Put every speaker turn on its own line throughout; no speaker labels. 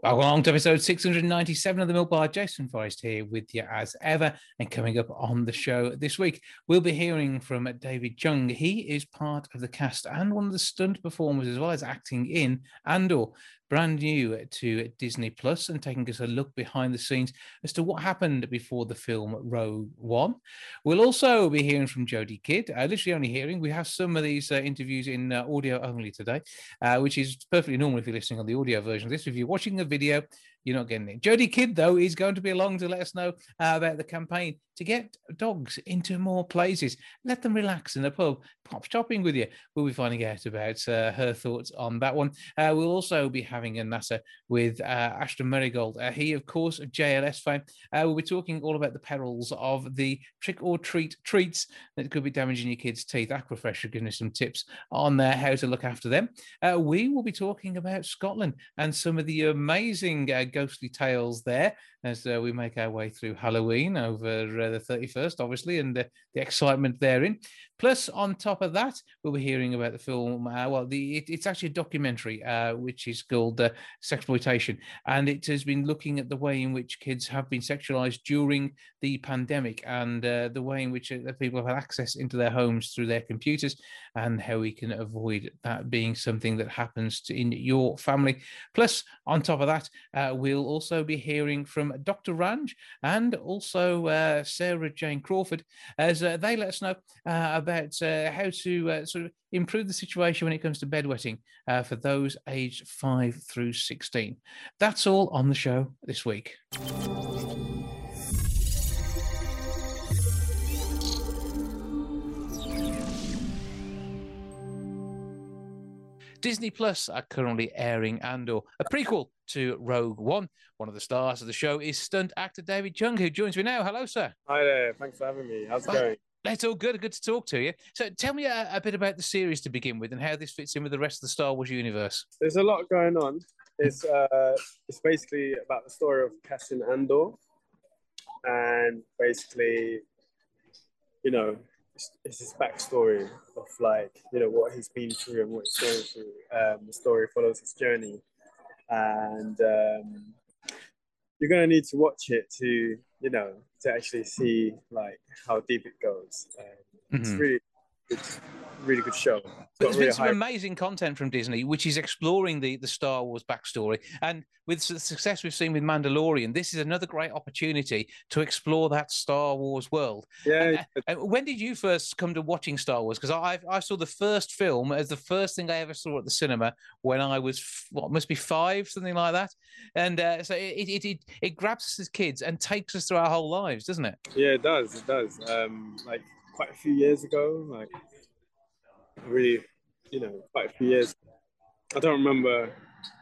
Welcome to episode 697 of the Milk Bar. Jason Forrest here with you as ever. And coming up on the show this week, we'll be hearing from David Jung. He is part of the cast and one of the stunt performers, as well as acting in Andor brand new to Disney Plus and taking us a look behind the scenes as to what happened before the film Rogue One. We'll also be hearing from Jodie Kidd, uh, literally only hearing. We have some of these uh, interviews in uh, audio only today, uh, which is perfectly normal if you're listening on the audio version of this. If you're watching the video, you're not getting it. Jodie Kidd, though, is going to be along to let us know uh, about the campaign to get dogs into more places. Let them relax in the pub, pop shopping with you. We'll be finding out about uh, her thoughts on that one. Uh, we'll also be having a NASA with uh, Aston Merrygold. Uh, he, of course, of JLS fame. Uh, we'll be talking all about the perils of the trick or treat treats that could be damaging your kids' teeth. Aquafresh are giving us some tips on uh, how to look after them. we will be talking about Scotland and some of the amazing ghostly tales there as uh, we make our way through Halloween over uh, the 31st, obviously, and the, the excitement therein. Plus, on top of that, we'll be hearing about the film. Uh, well, the it, it's actually a documentary uh, which is called uh, Sexploitation, and it has been looking at the way in which kids have been sexualized during the pandemic and uh, the way in which uh, people have had access into their homes through their computers, and how we can avoid that being something that happens to, in your family. Plus, on top of that, uh, we'll also be hearing from Dr. Ranj and also Sarah Jane Crawford as they let us know about about uh, how to uh, sort of improve the situation when it comes to bedwetting uh, for those aged 5 through 16. That's all on the show this week. Disney Plus are currently airing Andor, a prequel to Rogue One. One of the stars of the show is stunt actor David Chung, who joins me now. Hello, sir.
Hi there. Thanks for having me. How's it going?
It's all good. Good to talk to you. So, tell me a, a, bit about the series to begin with, and how this fits in with the rest of the Star Wars universe.
There's a lot going on. It's uh, it's basically about the story of Cassian Andor, and basically, you know, it's, it's his backstory of like you know what he's been through and what he's going through. Um, the story follows his journey, and um, you're gonna need to watch it to you know to actually see like how deep it goes. Um, It's mm-hmm. really it's really good show.
There's been some high... amazing content from Disney, which is exploring the, the Star Wars backstory. And with the success we've seen with Mandalorian, this is another great opportunity to explore that Star Wars world.
Yeah.
And, and when did you first come to watching Star Wars? Because I I saw the first film as the first thing I ever saw at the cinema when I was what must be five, something like that. And uh, so it, it it it grabs us as kids and takes us through our whole lives, doesn't it?
Yeah, it does. It does. Um, like quite a few years ago, like really, you know, quite a few years. I don't remember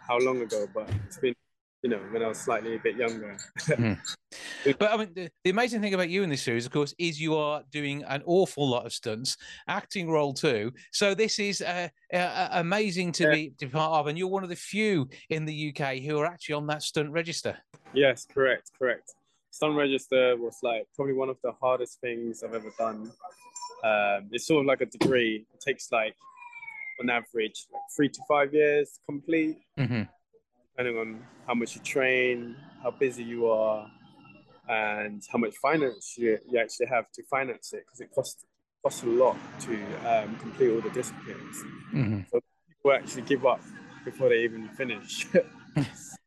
how long ago, but it's been, you know, when I was slightly a bit younger. mm.
But I mean, the, the, amazing thing about you in this series, of course, is you are doing an awful lot of stunts, acting role too. So this is uh, uh, amazing to yeah. be to be part of, and you're one of the few in the UK who are actually on that stunt register.
Yes, correct, correct. Stunt register was like probably one of the hardest things I've ever done. Um, it's sort of like a degree. It takes like, on average, like three to five years to complete, mm-hmm. depending on how much you train, how busy you are, and how much finance you, you actually have to finance it because it costs costs a lot to um, complete all the disciplines. Mm-hmm. So people actually give up before they even finish.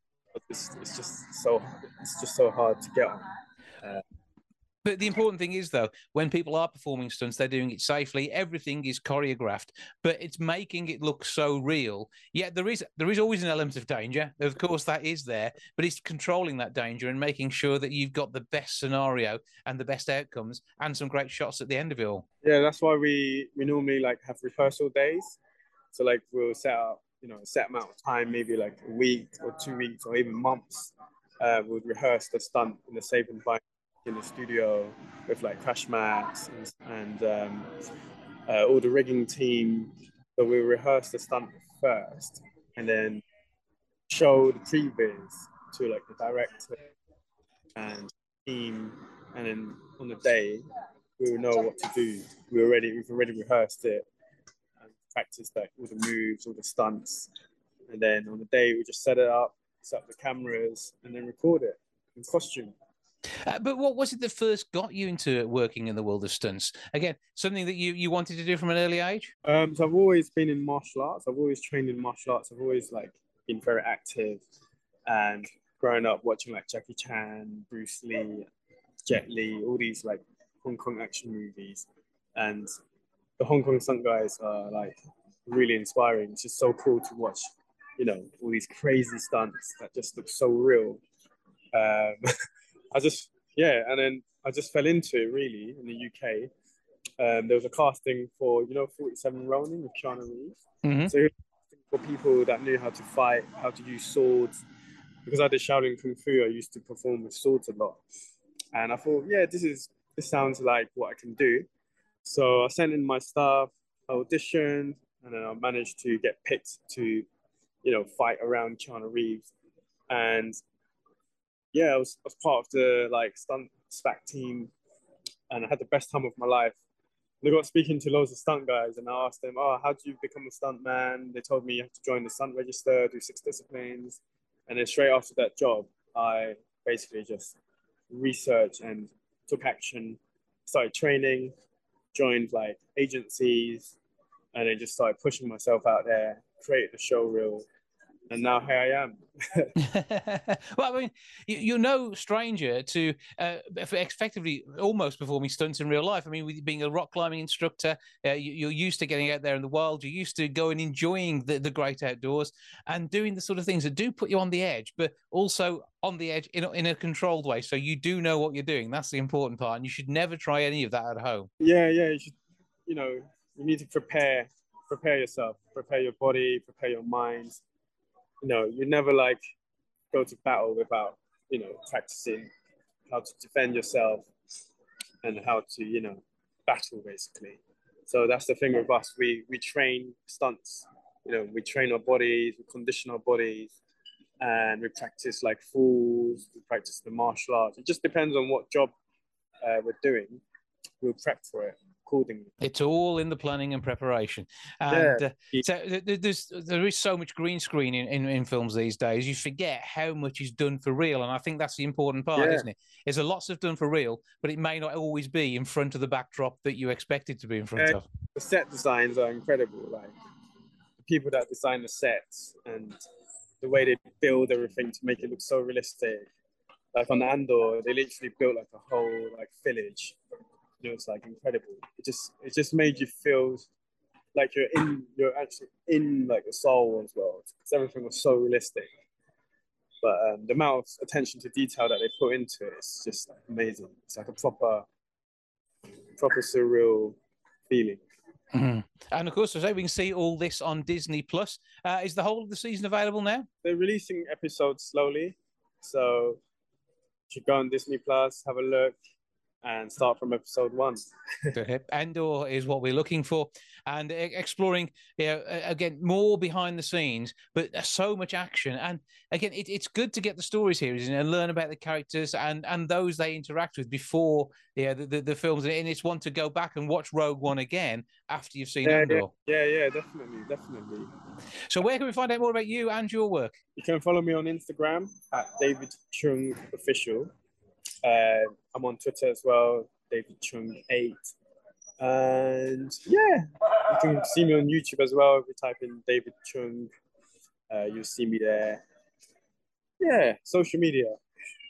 it's, it's, just so it's just so hard to get on. Uh,
but the important thing is, though, when people are performing stunts, they're doing it safely. Everything is choreographed, but it's making it look so real. Yet there is there is always an element of danger. Of course, that is there, but it's controlling that danger and making sure that you've got the best scenario and the best outcomes and some great shots at the end of it all.
Yeah, that's why we we normally like have rehearsal days. So like we'll set up, you know, a set amount of time, maybe like a week or two weeks or even months. Uh, we'll rehearse the stunt in the safe environment in the studio with like crash mats and, and um, uh, all the rigging team So we rehearsed the stunt first, and then show the previs to like the director and team, and then on the day we will know what to do. We already we've already rehearsed it and practiced like all the moves, all the stunts, and then on the day we just set it up, set up the cameras, and then record it in costume.
Uh, but what was it that first got you into working in the world of stunts? Again, something that you, you wanted to do from an early age?
Um, so I've always been in martial arts. I've always trained in martial arts. I've always like been very active, and growing up watching like Jackie Chan, Bruce Lee, Jet Li, all these like Hong Kong action movies, and the Hong Kong stunt guys are like really inspiring. It's just so cool to watch, you know, all these crazy stunts that just look so real. Um, I just yeah, and then I just fell into it really in the UK. Um, there was a casting for you know 47 Ronin with Keanu Reeves.
Mm-hmm.
So for people that knew how to fight, how to use swords, because I did Shaolin Kung Fu, I used to perform with swords a lot, and I thought, yeah, this is this sounds like what I can do. So I sent in my stuff, auditioned, and then I managed to get picked to, you know, fight around Keanu Reeves, and yeah, I was, I was part of the like stunt SPAC team, and I had the best time of my life. And I got speaking to loads of stunt guys, and I asked them, "Oh, how do you become a stunt man?" They told me you have to join the stunt register, do six disciplines, and then straight after that job, I basically just researched and took action, started training, joined like agencies, and then just started pushing myself out there, created the show reel, and now here I am.
well, I mean, you, are no stranger to uh, effectively almost performing stunts in real life. I mean, with being a rock climbing instructor, uh, you, are used to getting out there in the wild. You're used to going enjoying the, the great outdoors and doing the sort of things that do put you on the edge, but also on the edge in in a controlled way. So you do know what you're doing. That's the important part. And you should never try any of that at home.
Yeah, yeah. You should, you know, you need to prepare, prepare yourself, prepare your body, prepare your mind you know, you never like go to battle without, you know, practicing how to defend yourself and how to, you know, battle basically. So that's the thing with us. We we train stunts. You know, we train our bodies, we condition our bodies, and we practice like fools. We practice the martial arts. It just depends on what job uh, we're doing. We'll prep for it accordingly.
It's all in the planning and preparation. And uh, so there's there is so much green screen in, in, in, films these days. You forget how much is done for real, and I think that's the important part, yeah. isn't it? There's a lot of done for real, but it may not always be in front of the backdrop that you expect it to be in front of.
The set designs are incredible. Like the people that design the sets and the way they build everything to make it look so realistic. Like on Andor, they literally built like a whole like village was like incredible. It just it just made you feel like you're in you're actually in like a Star Wars world because everything was so realistic. But um, the amount of attention to detail that they put into it is just like, amazing. It's like a proper, proper surreal feeling.
Mm-hmm. And of course, as I say, we can see all this on Disney Plus. Uh, is the whole of the season available now?
They're releasing episodes slowly, so you should go on Disney Plus, have a look and start from episode one.
Andor is what we're looking for, and exploring, you know, again more behind the scenes, but uh, so much action. And again, it, it's good to get the stories here and learn about the characters and and those they interact with before yeah the, the, the, films. And it's one to go back and watch Rogue One again after you've seen
yeah,
Andor.
Yeah, yeah, yeah, definitely, definitely.
So where can we find out more about you and your work?
You can follow me on Instagram at David Chung Official uh, I'm on Twitter as well, David Chung eight, and yeah, you can see me on YouTube as well. If you type in David Chung, uh, you'll see me there. Yeah, social media.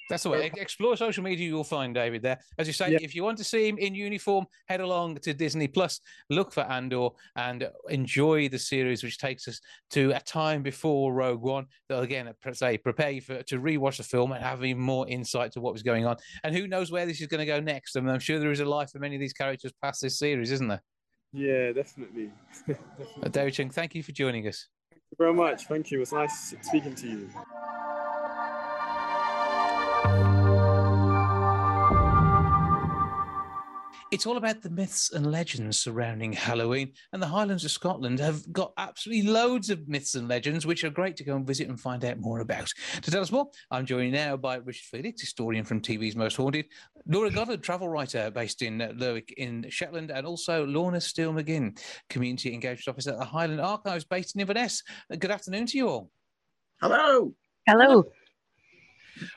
That's the way. Explore social media, you'll find David there. As you say, yeah. if you want to see him in uniform, head along to Disney Plus, look for Andor, and enjoy the series, which takes us to a time before Rogue One. That again, say, prepare you for, to rewatch the film and have even more insight to what was going on. And who knows where this is going to go next? I mean, I'm sure there is a life for many of these characters past this series, isn't there?
Yeah, definitely.
definitely. David Chung, thank you for joining us.
Thank you very much. Thank you. It was nice speaking to you.
It's all about the myths and legends surrounding Halloween, and the Highlands of Scotland have got absolutely loads of myths and legends, which are great to go and visit and find out more about. To tell us more, I'm joined now by Richard Felix, historian from TV's Most Haunted, Laurie Goodlad, travel writer based in uh, Lerwick in Shetland, and also Lorna Steele McGinn, community engagement officer at the Highland Archives based in Inverness. Uh, good afternoon to you all.
Hello.
Hello.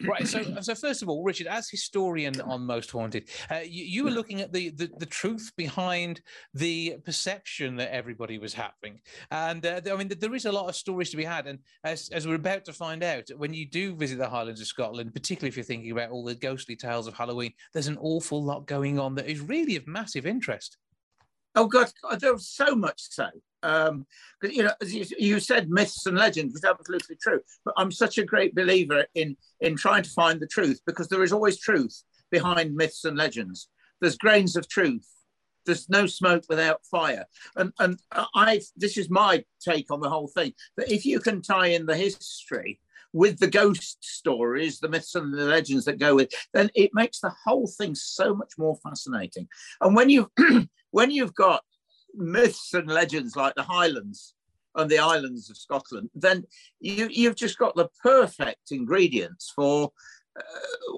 Right. So, so first of all, Richard, as historian on Most Haunted, uh, you, you, were looking at the, the, the truth behind the perception that everybody was having, and uh, I mean, there is a lot of stories to be had. And as, as we're about to find out, when you do visit the Highlands of Scotland, particularly if you're thinking about all the ghostly tales of Halloween, there's an awful lot going on that is really of massive interest.
Oh God, there was so much so. Um, you know, as you, you, said, myths and legends, is absolutely true. But I'm such a great believer in in trying to find the truth because there is always truth behind myths and legends. There's grains of truth. There's no smoke without fire. And and I this is my take on the whole thing. That if you can tie in the history with the ghost stories, the myths and the legends that go with, then it makes the whole thing so much more fascinating. And when you when you've got myths and legends like the Highlands and the islands of Scotland, then you, you've just got the perfect ingredients for uh,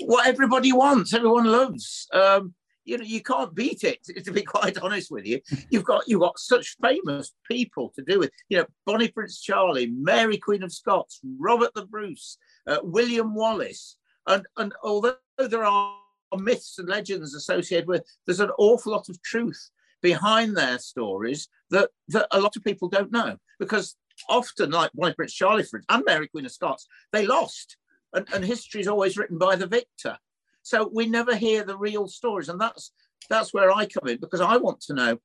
what everybody wants, everyone loves. Um, you know, you can't beat it. To be quite honest with you, you've got you've got such famous people to do with. You know, Bonnie Prince Charlie, Mary Queen of Scots, Robert the Bruce, uh, William Wallace, and and although there are myths and legends associated with, there's an awful lot of truth behind their stories that, that a lot of people don't know because often, like Bonnie Prince Charlie for and Mary Queen of Scots, they lost, and, and history is always written by the victor. So we never hear the real stories, and that's that's where I come in because I want to know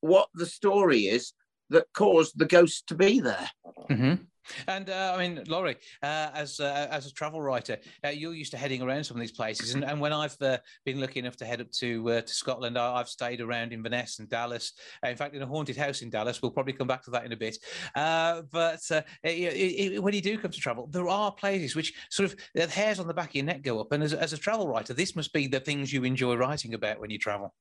what the story is that caused the ghost to be there.
Mm-hmm. And uh, I mean, Laurie, uh, as uh, as a travel writer, uh, you're used to heading around some of these places, and, and when I've uh, been lucky enough to head up to uh, to Scotland, I, have stayed around Inverness and Dallas. in fact, in a haunted house in Dallas. We'll probably come back to that in a bit. but it, it, when you do come to travel, there are places which sort of the hairs on the back of your neck go up. And as, as a travel writer, this must be the things you enjoy writing about when you travel.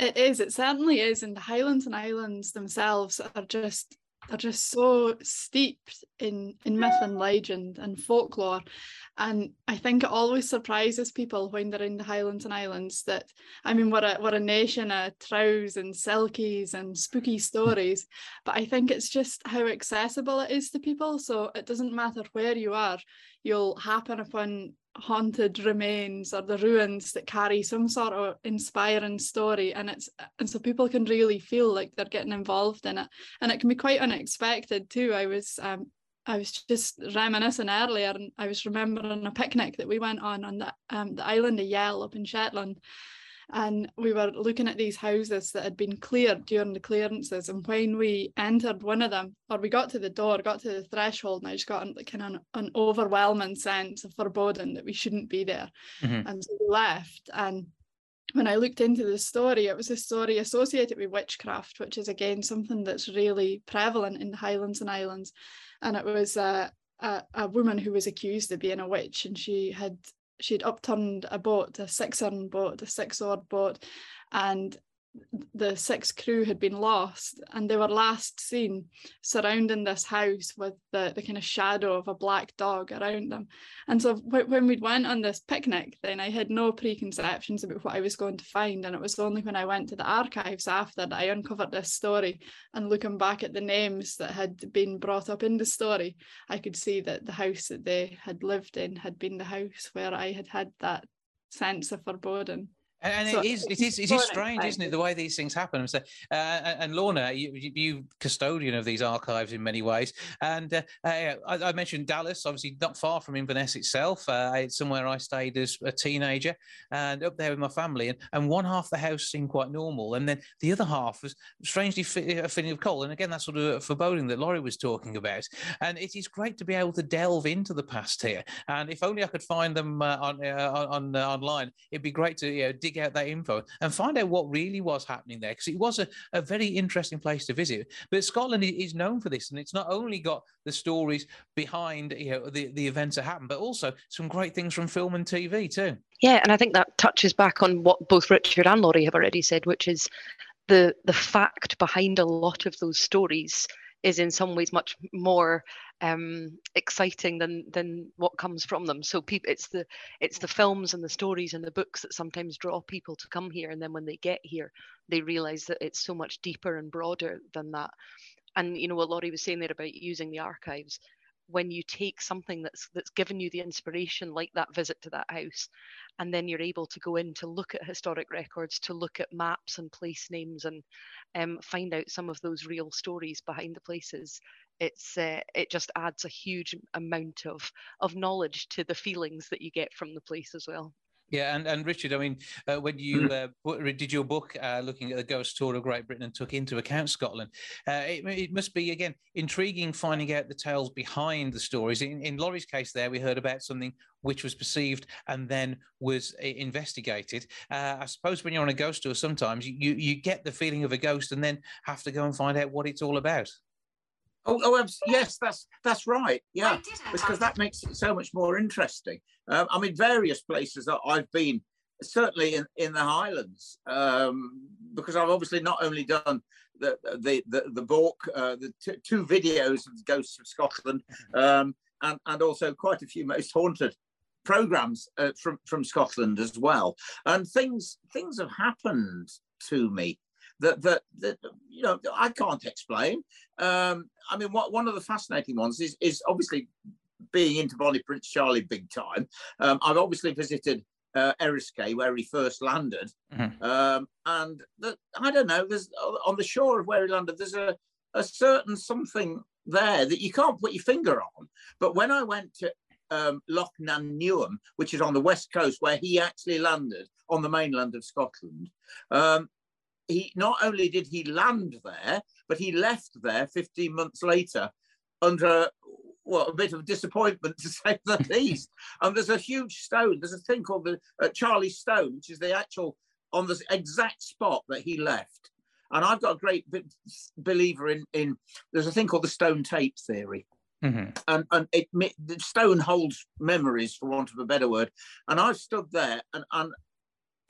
It is. It certainly is. And the Highlands and Islands themselves are just are just so steeped in in myth and legend and folklore. And I think it always surprises people when they're in the Highlands and Islands that I mean we're a we're a nation of trows and selkies and spooky stories but I think it's just how accessible it is to people. So it doesn't matter where you are you'll happen upon haunted remains or the ruins that carry some sort of inspiring story and it's and so people can really feel like they're getting involved in it. And it can be quite unexpected too. I was um i was just reminiscing earlier and i was remembering a picnic that we went on on the, um, the island of yell up in shetland and we were looking at these houses that had been cleared during the clearances and when we entered one of them or we got to the door got to the threshold and i just got an, kind of an, an overwhelming sense of foreboding that we shouldn't be there mm-hmm. and so we left and when I looked into the story, it was a story associated with witchcraft, which is again something that's really prevalent in the Highlands and Islands. And it was a, a, a woman who was accused of being a witch, and she had she'd upturned a boat, a six-horn boat, a six-oared boat, and the six crew had been lost and they were last seen surrounding this house with the, the kind of shadow of a black dog around them. And so w- when we went on this picnic then i had no preconceptions about what i was going to find and it was only when i went to the archives after that i uncovered this story and looking back at the names that had been brought up in the story i could see that the house that they had lived in had been the house where i had had that sense of foreboding
and, so, it is, it is, it is strange, isn't it, the way these things happen? So, uh, and Lorna, you, you custodian of these archives in many ways, and uh, I, I, mentioned Dallas, obviously not far from Inverness itself. Uh, it's somewhere I stayed as a teenager, and up there with my family, and, and one half the house seemed quite normal, and then the other half was strangely a feeling of cold. And again, that sort of foreboding that Laurie was talking about. And it is great to be able to delve into the past here. And if only I could find them uh, on, uh, on uh, online, it'd be great to you know, dig dig out that info and find out what really was happening there because it was a, a very interesting place to visit. But Scotland is known for this, and it's not only got the stories behind you know the, the events that happened, but also some great things from film and TV too.
Yeah, and I think that touches back on what both Richard and Laurie have already said, which is the the fact behind a lot of those stories is in some ways much more um, exciting than than what comes from them. So people, it's the it's the films and the stories and the books that sometimes draw people to come here, and then when they get here, they realise that it's so much deeper and broader than that. And you know what Laurie was saying there about using the archives. When you take something that's that's given you the inspiration, like that visit to that house, and then you're able to go in to look at historic records, to look at maps and place names, and um, find out some of those real stories behind the places it's uh, it just adds a huge amount of of knowledge to the feelings that you get from the place as well
yeah, and, and Richard, I mean, uh, when you mm-hmm. uh, did your book uh, looking at the ghost tour of Great Britain and took into account Scotland, uh, it, it, must be, again, intriguing finding out the tales behind the stories. In, in Laurie's case, there, we heard about something which was perceived and then was uh, investigated. Uh, I suppose when you're on a ghost tour, sometimes you, you get the feeling of a ghost and then have to go and find out what it's all about.
Oh, oh, yes, that's that's right. Yeah, because that makes it so much more interesting. Um, I mean, various places that I've been, certainly in, in the Highlands, um, because I've obviously not only done the the the, the book, uh, the two videos of Ghosts of Scotland, um, and and also quite a few most haunted programs uh, from from Scotland as well. And things things have happened to me that that, that you know I can't explain. Um, I mean, what, one of the fascinating ones is is obviously being into Bonnie Prince Charlie big time. Um, I've obviously visited uh, Eriskay where he first landed, mm-hmm. um, and the, I don't know. There's on the shore of where he landed. There's a a certain something there that you can't put your finger on. But when I went to um, Loch nan Uamh, which is on the west coast where he actually landed on the mainland of Scotland, um, he not only did he land there, but he left there 15 months later under well, a bit of disappointment to say the least. and there's a huge stone. There's a thing called the uh, Charlie Stone, which is the actual on the exact spot that he left. And I've got a great believer in in. There's a thing called the stone tape theory. Mm-hmm. And, and it, the stone holds memories, for want of a better word. And I've stood there, and, and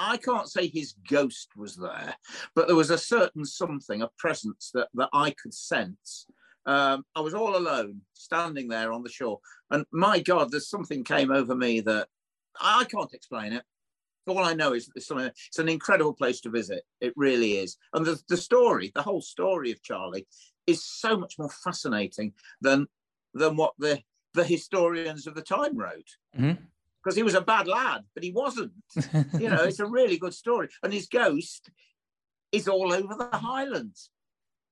I can't say his ghost was there, but there was a certain something, a presence that, that I could sense. Um, I was all alone, standing there on the shore, and my God, there's something came over me that I can't explain it. All I know is it's, something, it's an incredible place to visit. It really is. And the, the story, the whole story of Charlie, is so much more fascinating than than what the the historians of the time wrote. Mm-hmm because he was a bad lad, but he wasn't. you know, it's a really good story. And his ghost is all over the Highlands.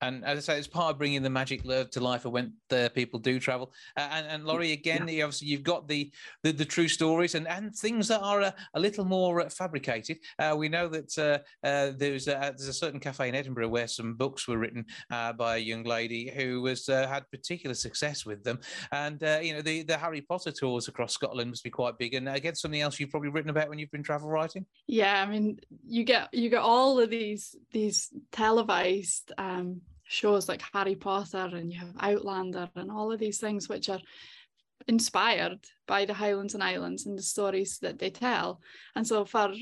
And as I say, it's part of bringing the magic love to life of when the people do travel. Uh, and, and Laurie, again, yeah. obviously you've got the, the, the true stories and and things that are a, a little more uh, fabricated. Uh, we know that uh, uh there's a, there's a certain cafe in Edinburgh where some books were written uh, by a young lady who was had particular success with them. And you know the the Harry Potter tours across Scotland must be quite big. And again, something else you've probably written about when you've been travel writing.
Yeah, I mean, you get you get all of these these televised. Um, shows like Harry Potter and you have Outlander and all of these things which are inspired by the Highlands and Islands and the stories that they tell. And so for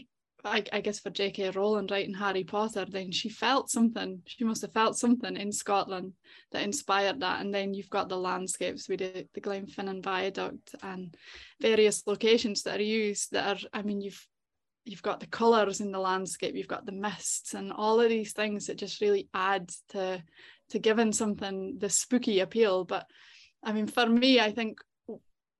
I, I guess for J.K. Rowling writing Harry Potter, then she felt something. She must have felt something in Scotland that inspired that. And then you've got the landscapes with the, the Glenfinnan Viaduct and various locations that are used that are, I mean, you've you've got the colors in the landscape you've got the mists and all of these things that just really add to to giving something the spooky appeal. But i mean for me i think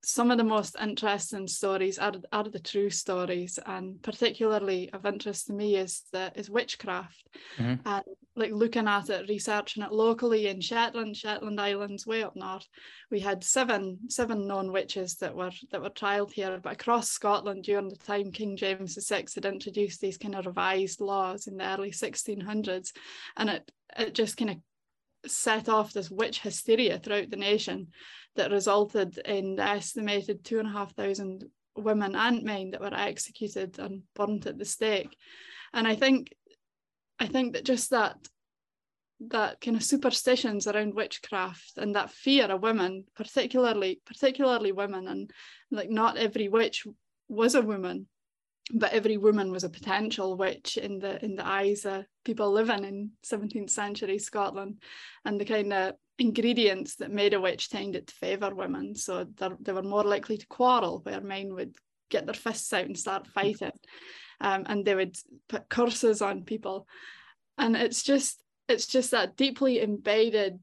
some of the most interesting stories are, are the true stories and particularly of interest to me is the is witchcraft. Mm-hmm. and like looking at it researching it locally in shetland shetland islands way up north we had seven seven known witches that were that were trialed here. But across scotland during the time king james vi had introduced these kind of revised laws in the early 1600s and it it just kind of set off this witch hysteria throughout the nation that resulted in the estimated two and a half thousand women and men that were executed and burnt at the stake. And I think I think that just that that kind of superstitions around witchcraft and that fear of women, particularly particularly women, and like not every witch was a woman, but every woman was a potential witch in the in the eyes of people living in 17th century Scotland, and the kind of ingredients that made a witch tended to favour women, so they were more likely to quarrel, where men would get their fists out and start fighting, um, and they would put curses on people, and it's just it's just that deeply embedded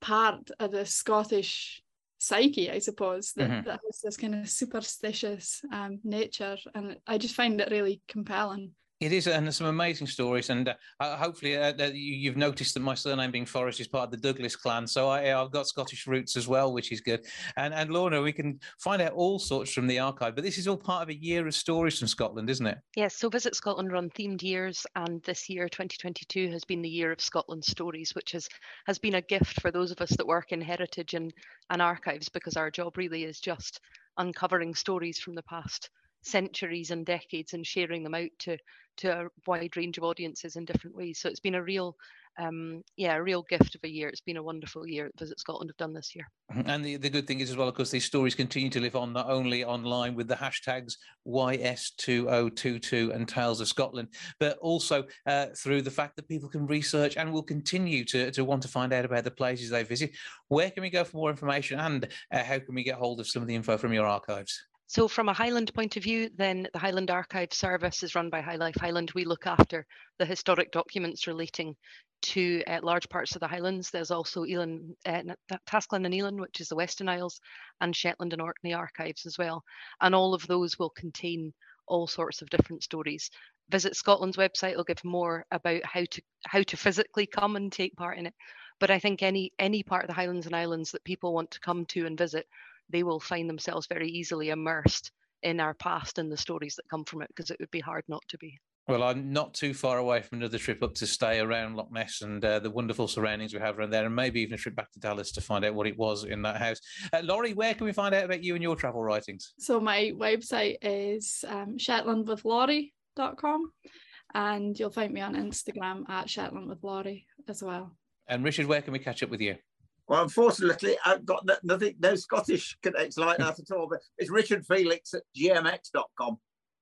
part of the Scottish psyche, I suppose, that, mm-hmm. that has this kind of superstitious um, nature. And I just find it really compelling.
It is, and some amazing stories. And uh, hopefully, uh, you, have noticed that my surname being Forrest is part of the Douglas clan. So I, have got Scottish roots as well, which is good. And and Lorna, we can find out all sorts from the archive. But this is all part of a year of stories from Scotland, isn't it?
Yes. So Visit Scotland run themed years, and this year, 2022, has been the year of Scotland stories, which has has been a gift for those of us that work in heritage and and archives, because our job really is just uncovering stories from the past centuries and decades and sharing them out to to a wide range of audiences in different ways. So it's been a real, um, yeah, a real gift of a year. It's been a wonderful year that Visit Scotland have done this year.
Mm-hmm. And the, the good thing is as well, of course, these stories continue to live on not only online with the hashtags YS2022 and Tales of Scotland, but also uh, through the fact that people can research and will continue to, to want to find out about the places they visit. Where can we go for more information and uh, how can we get hold of some of the info from your archives?
So from a Highland point of view, then the Highland Archive Service is run by High Life Highland. We look after the historic documents relating to uh, large parts of the Highlands. There's also Elan, uh, Tasglann and Elan, which is the Western Isles, and Shetland and Orkney archives as well. And all of those will contain all sorts of different stories. Visit Scotland's website will give more about how to how to physically come and take part in it. But I think any any part of the Highlands and Islands that people want to come to and visit they will find themselves very easily immersed in our past and the stories that come from it because it would be hard not to be.
Well, I'm not too far away from another trip up to stay around Loch Ness and uh, the wonderful surroundings we have around there, and maybe even a trip back to Dallas to find out what it was in that house. Uh, Laurie, where can we find out about you and your travel writings?
So, my website is um, shetlandwithlaurie.com, and you'll find me on Instagram at shetlandwithlaurie as well.
And Richard, where can we catch up with you?
Well, unfortunately, I've got nothing, no Scottish connection like that at all. But it's Richard Felix at gmx.com.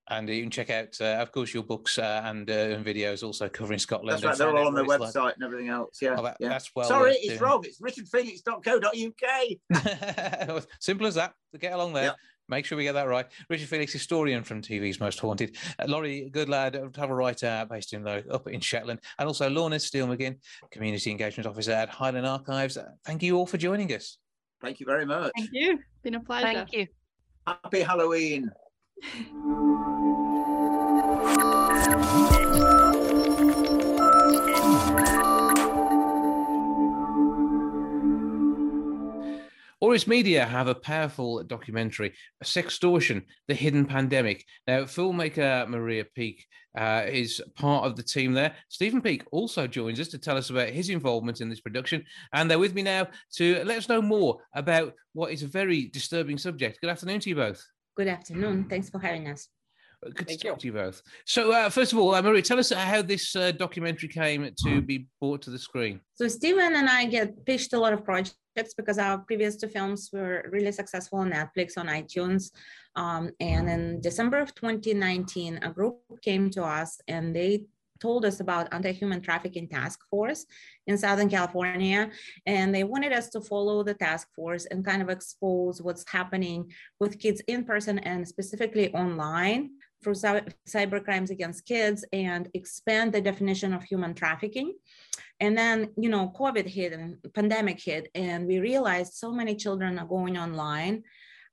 And you can check out, uh, of course, your books uh, and, uh, and videos also covering Scotland.
That's right, they're all on the website like. and everything else. Yeah, oh, that, yeah. That's well. Sorry, it's doing. wrong. It's richardfelix.co.uk.
Simple as that. To get along there. Yeah. Make sure we get that right. Richard Felix, historian from TV's Most Haunted. Uh, Laurie Goodlad, travel writer based in the, up in Shetland. And also Lorna Steele McGinn, Community Engagement Officer at Highland Archives. Uh, thank you all for joining us.
Thank you very much.
Thank you. Been a pleasure.
Thank you.
Happy Halloween.
Auris Media have a powerful documentary, Sextortion, The Hidden Pandemic. Now, filmmaker Maria Peak uh, is part of the team there. Stephen Peak also joins us to tell us about his involvement in this production. And they're with me now to let us know more about what is a very disturbing subject. Good afternoon to you both.
Good afternoon. Thanks for having us.
Good Thank to talk you. to you both. So, uh, first of all, uh, Marie, tell us how this uh, documentary came to be brought to the screen.
So, Stephen and I get pitched a lot of projects because our previous two films were really successful on Netflix, on iTunes. Um, and in December of 2019, a group came to us and they told us about anti-human trafficking task force in southern california and they wanted us to follow the task force and kind of expose what's happening with kids in person and specifically online for cyber crimes against kids and expand the definition of human trafficking. And then, you know, COVID hit and pandemic hit, and we realized so many children are going online.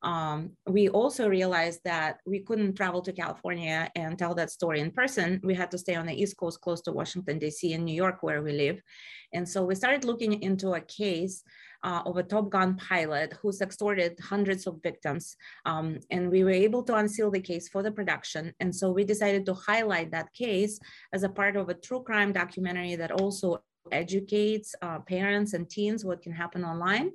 Um, we also realized that we couldn't travel to California and tell that story in person. We had to stay on the East Coast, close to Washington, D.C., and New York, where we live. And so we started looking into a case uh, of a Top Gun pilot who's extorted hundreds of victims. Um, and we were able to unseal the case for the production. And so we decided to highlight that case as a part of a true crime documentary that also educates uh, parents and teens what can happen online.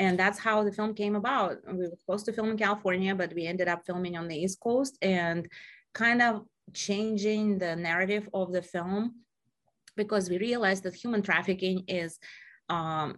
And that's how the film came about we were supposed to film in california but we ended up filming on the east coast and kind of changing the narrative of the film because we realized that human trafficking is um,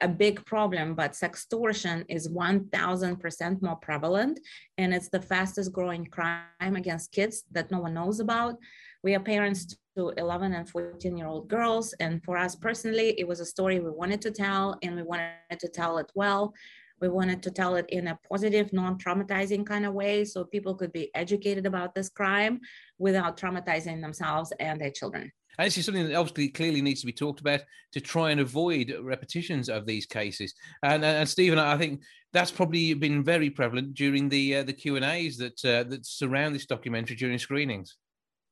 a big problem, but sextortion is 1000% more prevalent and it's the fastest growing crime against kids that no one knows about. We are parents to 11 and 14 year old girls. And for us personally, it was a story we wanted to tell and we wanted to tell it well. We wanted to tell it in a positive, non traumatizing kind of way so people could be educated about this crime without traumatizing themselves and their children.
And this is something that obviously clearly needs to be talked about to try and avoid repetitions of these cases. And, and Stephen, I think that's probably been very prevalent during the uh, the Q and A's that uh, that surround this documentary during screenings.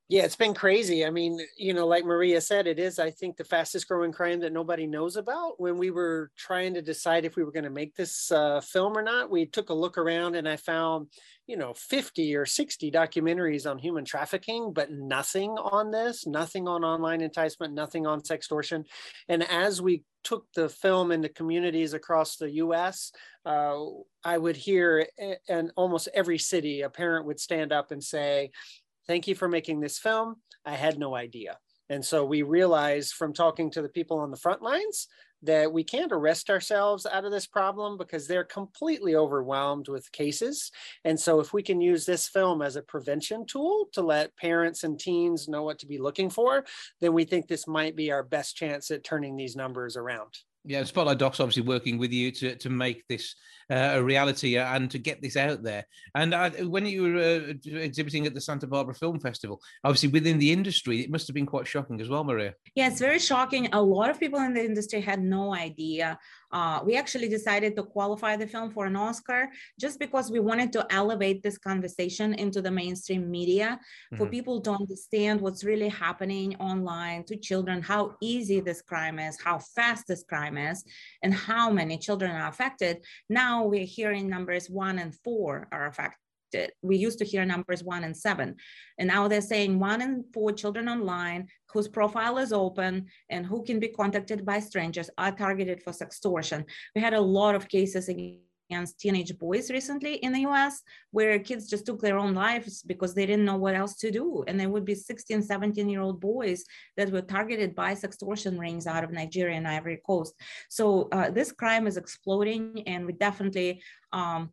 Yeah, it's been crazy. I mean, you know, like Maria said, it is, I think, the fastest growing crime that nobody knows about. When we were trying to decide if we were going to make this uh, film or not, we took a look around and I found, you know, 50 or 60 documentaries on human trafficking, but nothing on this, nothing on online enticement, nothing on sextortion. And as we took the film into communities across the US, uh, I would hear in almost every city, a parent would stand up and say, thank you for making this film. I had no idea. And so we realized from talking to the people on the front lines that we can't arrest ourselves out of this problem because they're completely overwhelmed with cases. And so if we can use this film as a prevention tool to let parents and teens know what to be looking for, then we think this might be our best chance at turning these numbers around.
Yeah, Spotlight Docs obviously working with you to, to make this uh, a reality and to get this out there. And uh, when you were uh, exhibiting at the Santa Barbara Film Festival, obviously within the industry, it must have been quite shocking as well, Maria.
Yeah, it's very shocking. A lot of people in the industry had no idea. Uh, we actually decided to qualify the film for an Oscar just because we wanted to elevate this conversation into the mainstream media for mm-hmm. people to understand what's really happening online to children, how easy this crime is, how fast this crime is, and how many children are affected. Now now we're hearing numbers one and four are affected. We used to hear numbers one and seven. And now they're saying one in four children online whose profile is open and who can be contacted by strangers are targeted for sextortion. We had a lot of cases against teenage boys recently in the US where kids just took their own lives because they didn't know what else to do. And there would be 16, 17 year old boys that were targeted by sextortion rings out of Nigeria and Ivory Coast. So uh, this crime is exploding and we definitely um,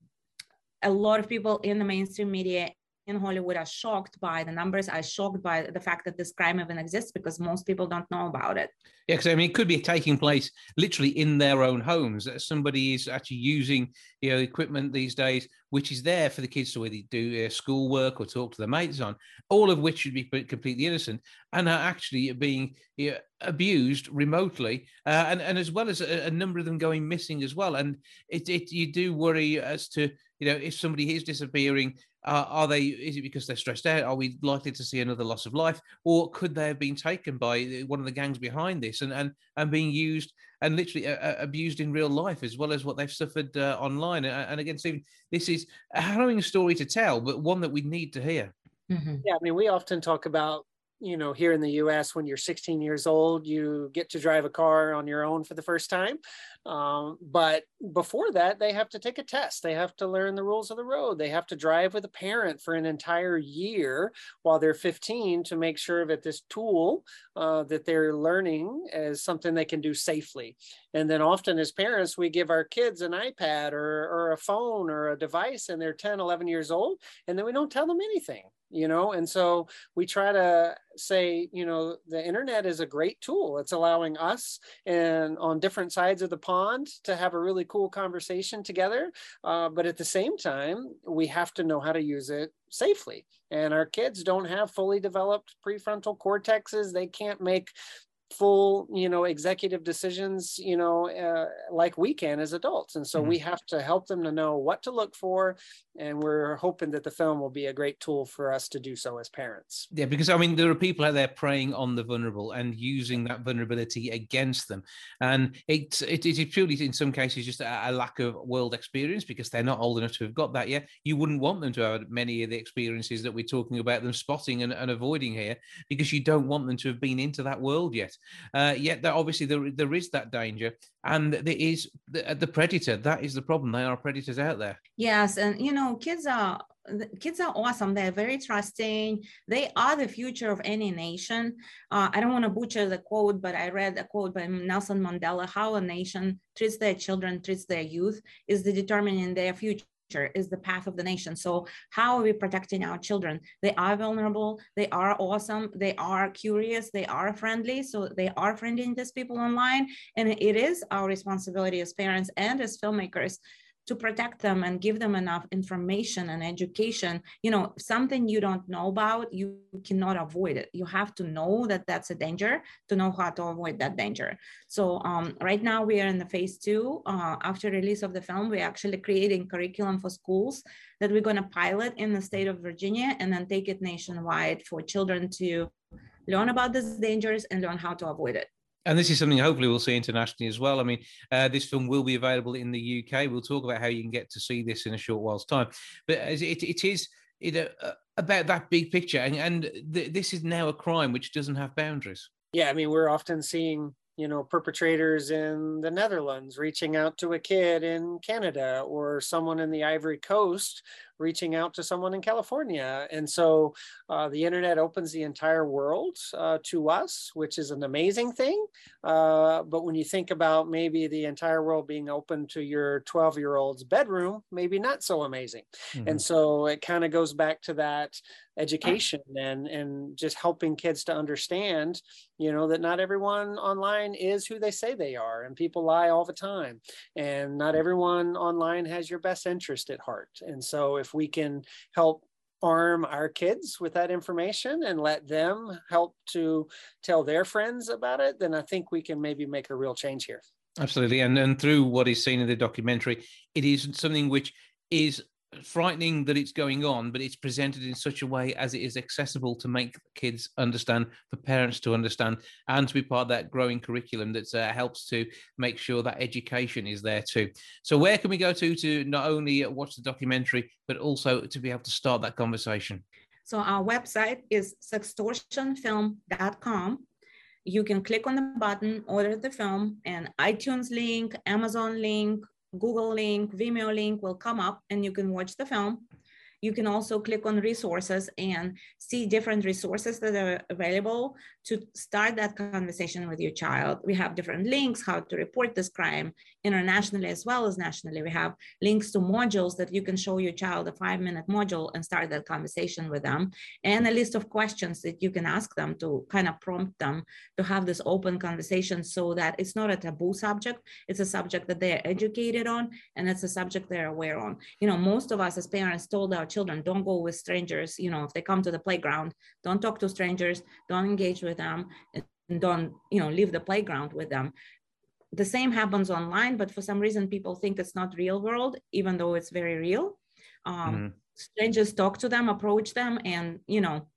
a lot of people in the mainstream media in Hollywood are shocked by the numbers, are shocked by the fact that this crime even exists because most people don't know about it.
Yeah, because I mean, it could be taking place literally in their own homes. That somebody is actually using you know equipment these days, which is there for the kids to either do uh, schoolwork or talk to their mates on, all of which should be completely innocent and are actually being you know, abused remotely, uh, and and as well as a, a, number of them going missing as well. And it, it you do worry as to you know if somebody is disappearing uh, are they? Is it because they're stressed out? Are we likely to see another loss of life, or could they have been taken by one of the gangs behind this and and and being used and literally uh, uh abused in real life as well as what they've suffered uh, online? And again, Stephen, this is a harrowing story to tell, but one that we need to hear.
Mm-hmm. Yeah, I mean, we often talk about you know, here in the US, when you're 16 years old, you get to drive a car on your own for the first time. Um, but before that, they have to take a test. They have to learn the rules of the road. They have to drive with a parent for an entire year while they're 15 to make sure that this tool uh, that they're learning is something they can do safely. And then often as parents, we give our kids an iPad or, or a phone or a device and they're 10, 11 years old, and then we don't tell them anything you know and so we try to say you know the internet is a great tool it's allowing us and on different sides of the pond to have a really cool conversation together uh, but at the same time we have to know how to use it safely. And our kids don't have fully developed prefrontal cortexes. They can't make full you know executive decisions you know uh, like we can as adults. And so mm-hmm. we have to help them to know what to look for and we're hoping that the film will be a great tool for us to do so as parents
yeah because i mean there are people out there preying on the vulnerable and using that vulnerability against them and it's it is purely in some cases just a, a lack of world experience because they're not old enough to have got that yet you wouldn't want them to have many of the experiences that we're talking about them spotting and, and avoiding here because you don't want them to have been into that world yet Uh, yet, that obviously there, there is that danger, and there is the, the predator. That is the problem. There are predators out there.
Yes, and you know, kids are kids are awesome. They're very trusting. They are the future of any nation. Uh, I don't want to butcher the quote, but I read a quote by Nelson Mandela: "How a nation treats their children, treats their youth, is the determining their future." is the path of the nation. So how are we protecting our children? They are vulnerable. They are awesome. They are curious. They are friendly. So they are friendly these people online. And it is our responsibility as parents and as filmmakers to protect them and give them enough information and education. You know something you don't know about you cannot avoid it. You have to know that that's a danger to know how to avoid that danger. So um, right now we are in the phase two uh, after release of the film we're actually creating curriculum for schools that we're going to pilot in the state of virginia and then take it nationwide for children to learn about these dangers and learn how to avoid it
and this is something hopefully we'll see internationally as well. I mean, uh, this film will be available in the UK. We'll talk about how you can get to see this in a short while's time. But it, it is it, uh, about that big picture, and, and th- this is now a crime which doesn't have boundaries.
Yeah, I mean, we're often seeing you know perpetrators in the netherlands reaching out to a kid in canada or someone in the ivory coast reaching out to someone in California. And so uh, the internet opens the entire world uh, to us, which is an amazing thing. Uh, but when you think about maybe the entire world being open to your 12 year old's bedroom, maybe not so amazing. Mm-hmm. And so it kind of goes back to that education and and just helping kids to understand you know that not everyone online is who they say they are and people lie all the time and not everyone online has your best interest at heart and so if if we can help arm our kids with that information and let them help to tell their friends about it, then I think we can maybe make a real change here.
Absolutely. And, and through what is seen in the documentary, it is something which is frightening that it's going on, but it's presented in such a way as it is accessible to make kids understand, for parents to understand, and to be part of that growing curriculum that uh, helps to make sure that education is there too. So, where can we go to to not only watch the documentary, but also to be able to start that conversation?
So, our website is sextortionfilm.com. You can click on the button, order the film, and iTunes link, Amazon link, Google link, Vimeo link will come up and you can watch the film. You can also click on resources and see different resources that are available to start that conversation with your child. We have different links, how to report this crime internationally as well as nationally. We have links to modules that you can show your child a five minute module and start that conversation with them, and a list of questions that you can ask them to kind of prompt them to have this open conversation so that it's not a taboo subject. It's a subject that they are educated on, and it's a subject they're aware on. You know, most of us as parents told our children, don't go with strangers. You know, if they come to the playground, don't talk to strangers, don't engage with them, and don't, you know, leave the playground with them. The same happens online, but for some reason, people think it's not real world, even though it's very real. Um, mm. Strangers talk to them, approach them, and, you know,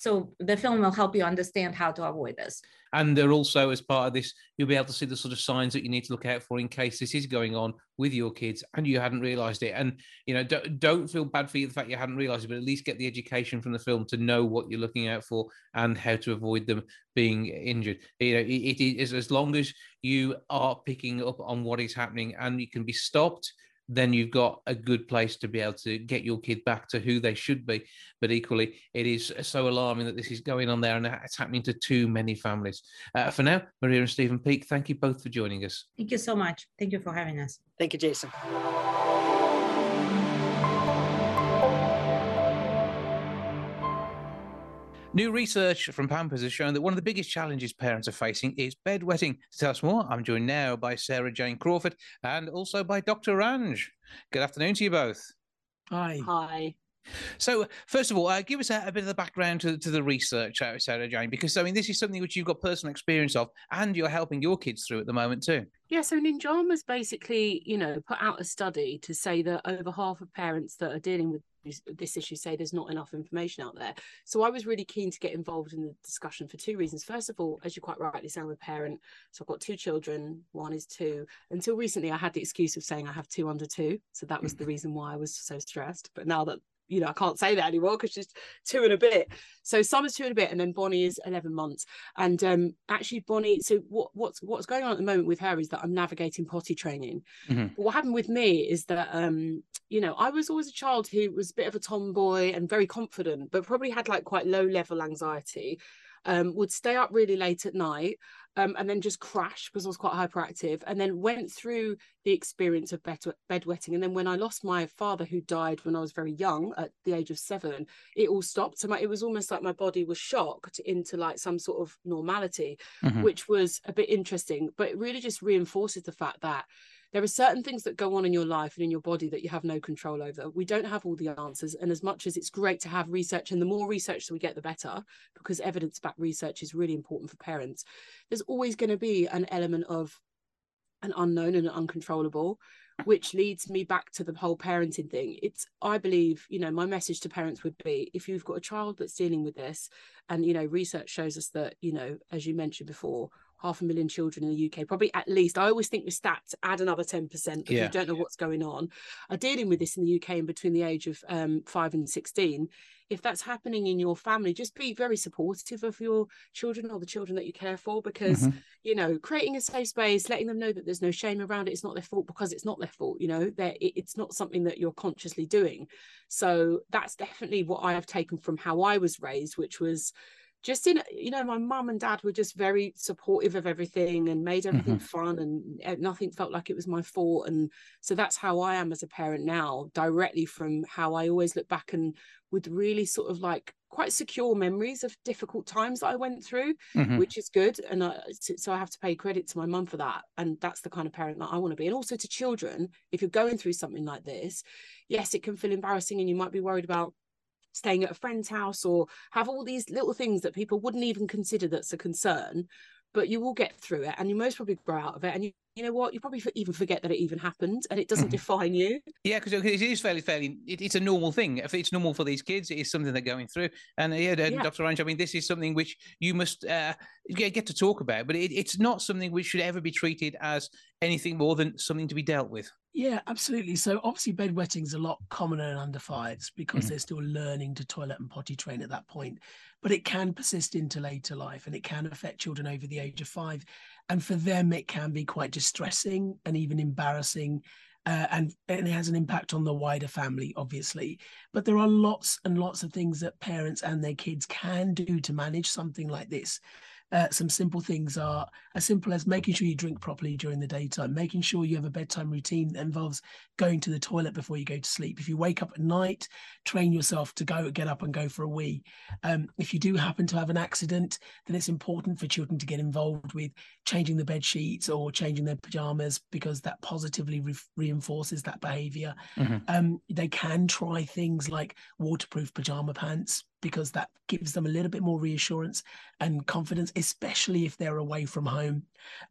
so the film will help you understand how to avoid this.
And they're also, as part of this, you'll be able to see the sort of signs that you need to look out for in case this is going on with your kids and you hadn't realized it. And, you know, don't, don't feel bad for you, the fact you hadn't realized it, but at least get the education from the film to know what you're looking out for and how to avoid them being injured. You know, it, it is as long as you are picking up on what is happening and you can be stopped then you've got a good place to be able to get your kid back to who they should be. But equally, it is so alarming that this is going on there and it's happening to too many families. Uh, for now, Maria and Stephen Peake, thank you both for joining us.
Thank you so much. Thank you for having us.
Thank you, Jason.
New research from Pampers has shown that one of the biggest challenges parents are facing is bedwetting. To tell us more, I'm joined now by Sarah Jane Crawford and also by Dr. Ranj. Good afternoon to you both.
Hi.
Hi.
So, first of all, uh, give us a, a, bit of the background to, to the research, uh, Sarah Jane, because I mean, this is something which you've got personal experience of, and you're helping your kids through at the moment too.
Yeah, so Ninjamas basically, you know, put out a study to say that over half of parents that are dealing with this issue say there's not enough information out there. So I was really keen to get involved in the discussion for two reasons. First of all, as you quite rightly say, I'm a parent. So I've got two children, one is two. Until recently, I had the excuse of saying I have two under two. So that was the reason why I was so stressed. But now that you know I can't say that anymore because she's two and a bit. So Summer's two and a bit, and then Bonnie is eleven months. And um, actually, Bonnie. So what what's what's going on at the moment with her is that I'm navigating potty training.
Mm-hmm.
What happened with me is that um, you know I was always a child who was a bit of a tomboy and very confident, but probably had like quite low level anxiety. Um, would stay up really late at night um, and then just crash because I was quite hyperactive, and then went through the experience of bed, bedwetting. And then when I lost my father, who died when I was very young, at the age of seven, it all stopped. So my, it was almost like my body was shocked into like some sort of normality,
Mhm.
which was a bit interesting. But it really just reinforces the fact that there are certain things that go on in your life and in your body that you have no control over. We don't have all the answers. And as much as it's great to have research, and the more research that we get, the better, because evidence backed research is really important for parents, there's always going to be an element of an unknown and an uncontrollable which leads me back to the whole parenting thing it's i believe you know my message to parents would be if you've got a child that's dealing with this and you know research shows us that you know as you mentioned before half a million children in the uk probably at least i always think with stats add another 10% because
Yeah.
you don't know what's going on are dealing with this in the uk and between the age of um, 5 and 16 if that's happening in your family just be very supportive of your children or the children that you care for because
Mhm.
you know creating a safe space letting them know that there's no shame around it it's not their fault because it's not their fault you know that it's not something that you're consciously doing so that's definitely what i have taken from how i was raised which was just in you know my mum and dad were just very supportive of everything and made everything fun and uh, nothing felt like it was my fault. And so that's how i am as a parent now directly from how i always look back and with really sort of like quite secure memories of difficult times that i went through
Mhm.
which is good. And I, so i have to pay credit to my mum for that. And that's the kind of parent that i want to be. And also to children if you're going through something like this yes it can feel embarrassing and you might be worried about staying at a friend's house or have all these little things that people wouldn't even consider that's a concern but you will get through it and you most probably grow out of it and you, you know what you probably even forget that it even happened and it doesn't
Mhm.
define you
Yeah, because it is fairly, fairly. It, it's a normal thing. If it's normal for these kids, it is something they're going through. And uh, yeah,
Yeah.
Dr. Ranj, I mean, this is something which you must uh, get, get to talk about, but it, it's not something which should ever be treated as anything more than something to be dealt with.
Yeah, absolutely. So obviously bedwetting is a lot commoner in under fives because
Mhm.
they're still learning to toilet and potty train at that point. But it can persist into later life and it can affect children over the age of five. And for them, it can be quite distressing and even embarrassing. Uh, and, and it has an impact on the wider family, obviously. But there are lots and lots of things that parents and their kids can do to manage something like this. Uh, some simple things are as simple as making sure you drink properly during the daytime, making sure you have a bedtime routine that involves going to the toilet before you go to sleep. If you wake up at night, train yourself to go get up and go for a wee. Um, if you do happen to have an accident, then it's important for children to get involved with changing the bed sheets or changing their pajamas because that positively re- reinforces that behavior.
Mhm.
Um, they can try things like waterproof pajama pants because that gives them a little bit more reassurance and confidence, especially if they're away from home.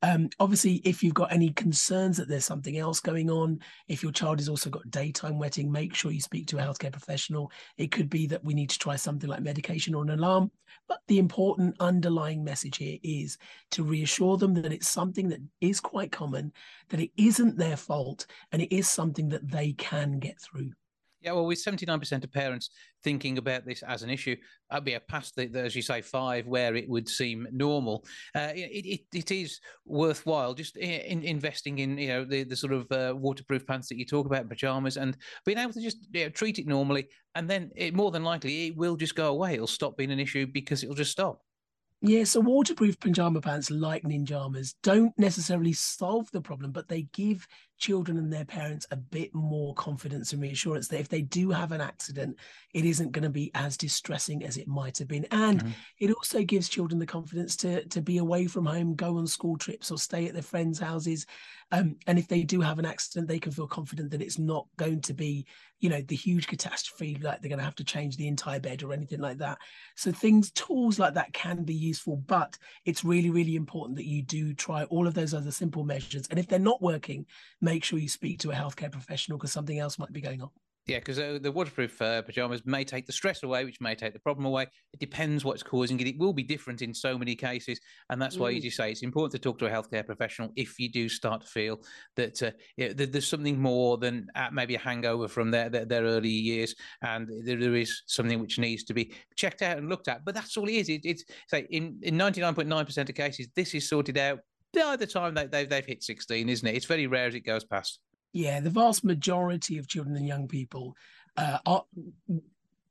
Um, obviously, if you've got any concerns that there's something else going on, if your child has also got daytime wetting, make sure you speak to a healthcare professional. It could be that we need to try something like medication or an alarm. But the important underlying message here is to reassure them that it's something that is quite common, that it isn't their fault, and it is something that they can get through.
Yeah, well, with 79% of parents thinking about this as an issue, I'd be a past the, the, as you say, five, where it would seem normal. Uh, it, it, it is worthwhile just in, investing in, you know, the, the sort of uh, waterproof pants that you talk about, pajamas, and being able to just you know, treat it normally. And then it, more than likely, it will just go away. It'll stop being an issue because it'll just stop.
Yeah, so waterproof pajama pants like ninjamas don't necessarily solve the problem, but they give children and their parents a bit more confidence and reassurance that if they do have an accident, it isn't going to be as distressing as it might have been. And
Mhm.
it also gives children the confidence to to be away from home, go on school trips or stay at their friends' houses. Um, and if they do have an accident, they can feel confident that it's not going to be, you know, the huge catastrophe, like they're going to have to change the entire bed or anything like that. So things, tools like that can be useful, but it's really, really important that you do try all of those other simple measures. And if they're not working, make sure you speak to a healthcare professional because something else might be going on.
Yeah, because uh, the waterproof uh, pajamas may take the stress away, which may take the problem away. It depends what's causing it. It will be different in so many cases, and that's why,
Mm.
as you say, it's important to talk to a healthcare professional if you do start to feel that uh, there- there's something more than uh, maybe a hangover from their, their their early years, and there, there is something which needs to be checked out and looked at. But that's all it is. It, it's say in in 99.9 percent of cases, this is sorted out by the time they, they've they've hit 16, isn't it? It's very rare as it goes past.
Yeah, the vast majority of children and young people uh, are,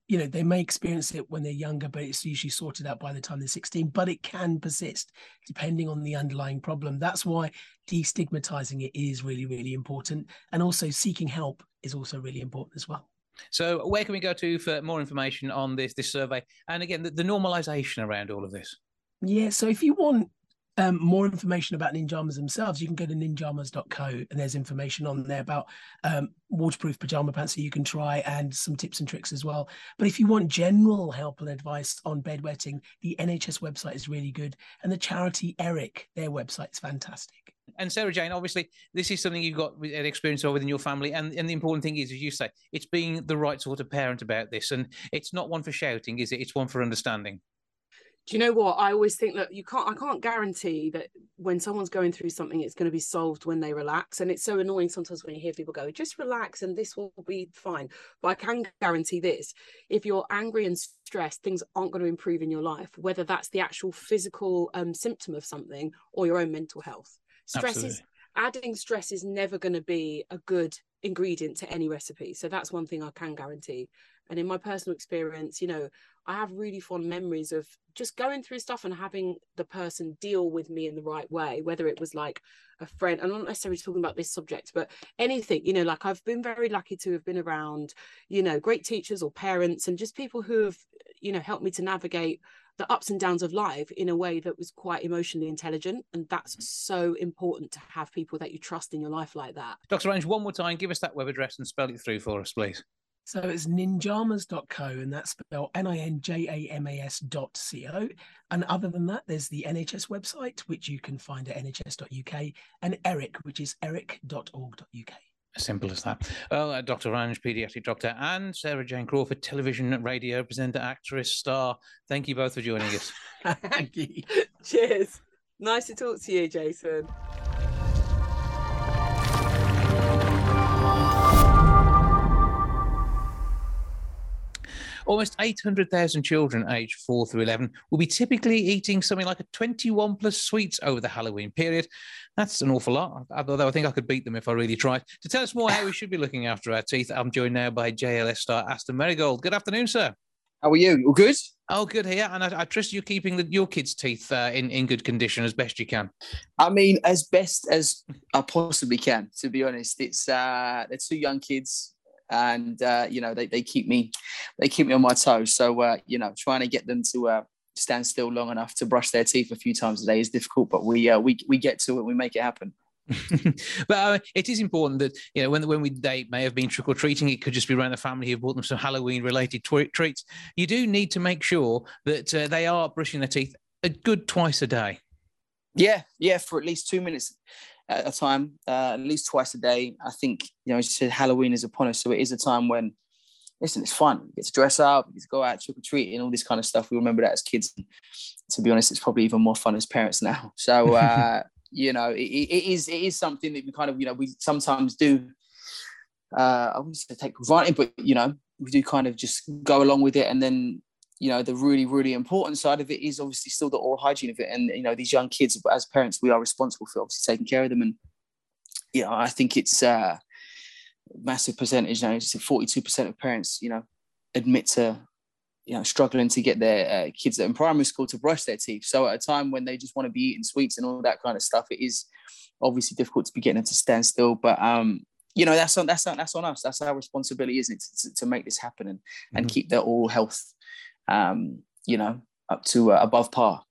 you know, they may experience it when they're younger, but it's usually sorted out by the time they're 16. But it can persist depending on the underlying problem. That's why destigmatizing it is really, really important. And also seeking help is also really important as well.
So, where can we go to for more information on this this survey? And again, the, the normalisation around all of this.
Yeah, so if you want um, more information about ninjamas themselves, you can go to ninjamas.co and there's information on there about um, waterproof pajama pants that you can try and some tips and tricks as well. But if you want general help and advice on bedwetting, the NHS website is really good. And the charity Eric, their website is fantastic.
And Sarah Jane, obviously, this is something you've got an experience of within your family. And, and the important thing is, as you say, it's being the right sort of parent about this. And it's not one for shouting, is it? It's one for understanding.
Do you know what? I always think that you can't i can't guarantee that when someone's going through something it's going to be solved when they relax. And it's so annoying sometimes when you hear people go just relax and this will be fine. But i can guarantee this if you're angry and stressed things aren't going to improve in your life whether that's the actual physical um, symptom of something or your own mental health. Stress is adding stress is never going to be a good ingredient to any recipe. So that's one thing i can guarantee. And in my personal experience you know I have really fond memories of just going through stuff and having the person deal with me in the right way, whether it was like a friend. I'm not necessarily talking about this subject, but anything, you know, like I've been very lucky to have been around, you know, great teachers or parents and just people who have, you know, helped me to navigate the ups and downs of life in a way that was quite emotionally intelligent. And that's mm-hmm. so important to have people that you trust in your life like that.
Dr. Ranj, one more time, give us that web address and spell it through for us, please.
So it's ninjamas.co and that's spelled N-I-N-J-A-M-A-S dot C-O. And other than that, there's the NHS website, which you can find at nhs.uk and Eric, which is eric.org.uk.
As simple as that. Well, uh, Dr. Ranj, paediatric doctor, and Sarah Jane Crawford, television, radio presenter, actress, star. Thank you both for joining us.
Thank you.
Cheers. Nice to talk to you, Jason.
Almost 800,000 children aged 4 through 11 will be typically eating something like a 21 plus sweets over the Halloween period. That's an awful lot, although I think I could beat them if I really tried. To tell us more how we should be looking after our teeth, I'm joined now by JLS star Aston Merrygold. Good afternoon, sir.
How are you? All good?
Oh, good here. And I, I trust you're keeping the, your kids' teeth uh, in, in good condition as best you can.
I mean, as best as I possibly can, to be honest. It's uh they're two young kids and uh, you know, they, they keep me they keep me on my toes. So uh, you know, trying to get them to uh stand still long enough to brush their teeth a few times a day is difficult, but we uh, we we get to it, we make it happen.
but uh, it is important that you know when when we they may have been trick or treating, it could just be around the family who bought them some Halloween related tw- treats. You do need to make sure that uh, they are brushing their teeth a good twice a day.
Yeah, yeah, for at least two minutes at a time, uh, at least twice a day. I think, you know, as you said, Halloween is upon us. So it is a time when, listen, it's fun. You get to dress up, you get to go out, trick or treat, and all this kind of stuff. We remember that as kids. To be honest, it's probably even more fun as parents now. So, uh, you know, it, it is it is something that we kind of, you know, we sometimes do. Uh, I wouldn't say take for granted, but you know, we do kind of just go along with it, and then you know the really really important side of it is obviously still the oral hygiene of it. And you know these young kids as parents we are responsible for obviously taking care of them. And you know i think it's a massive percentage you know 42% of parents you know admit to you know struggling to get their uh, kids that are in primary school to brush their teeth. So at a time when they just want to be eating sweets and all that kind of stuff it is obviously difficult to be getting them to stand still. But um you know that's on that's on that's on us. That's our responsibility isn't it to, to make this happen and and
Mhm.
keep their oral health um, you know, up to uh, above par.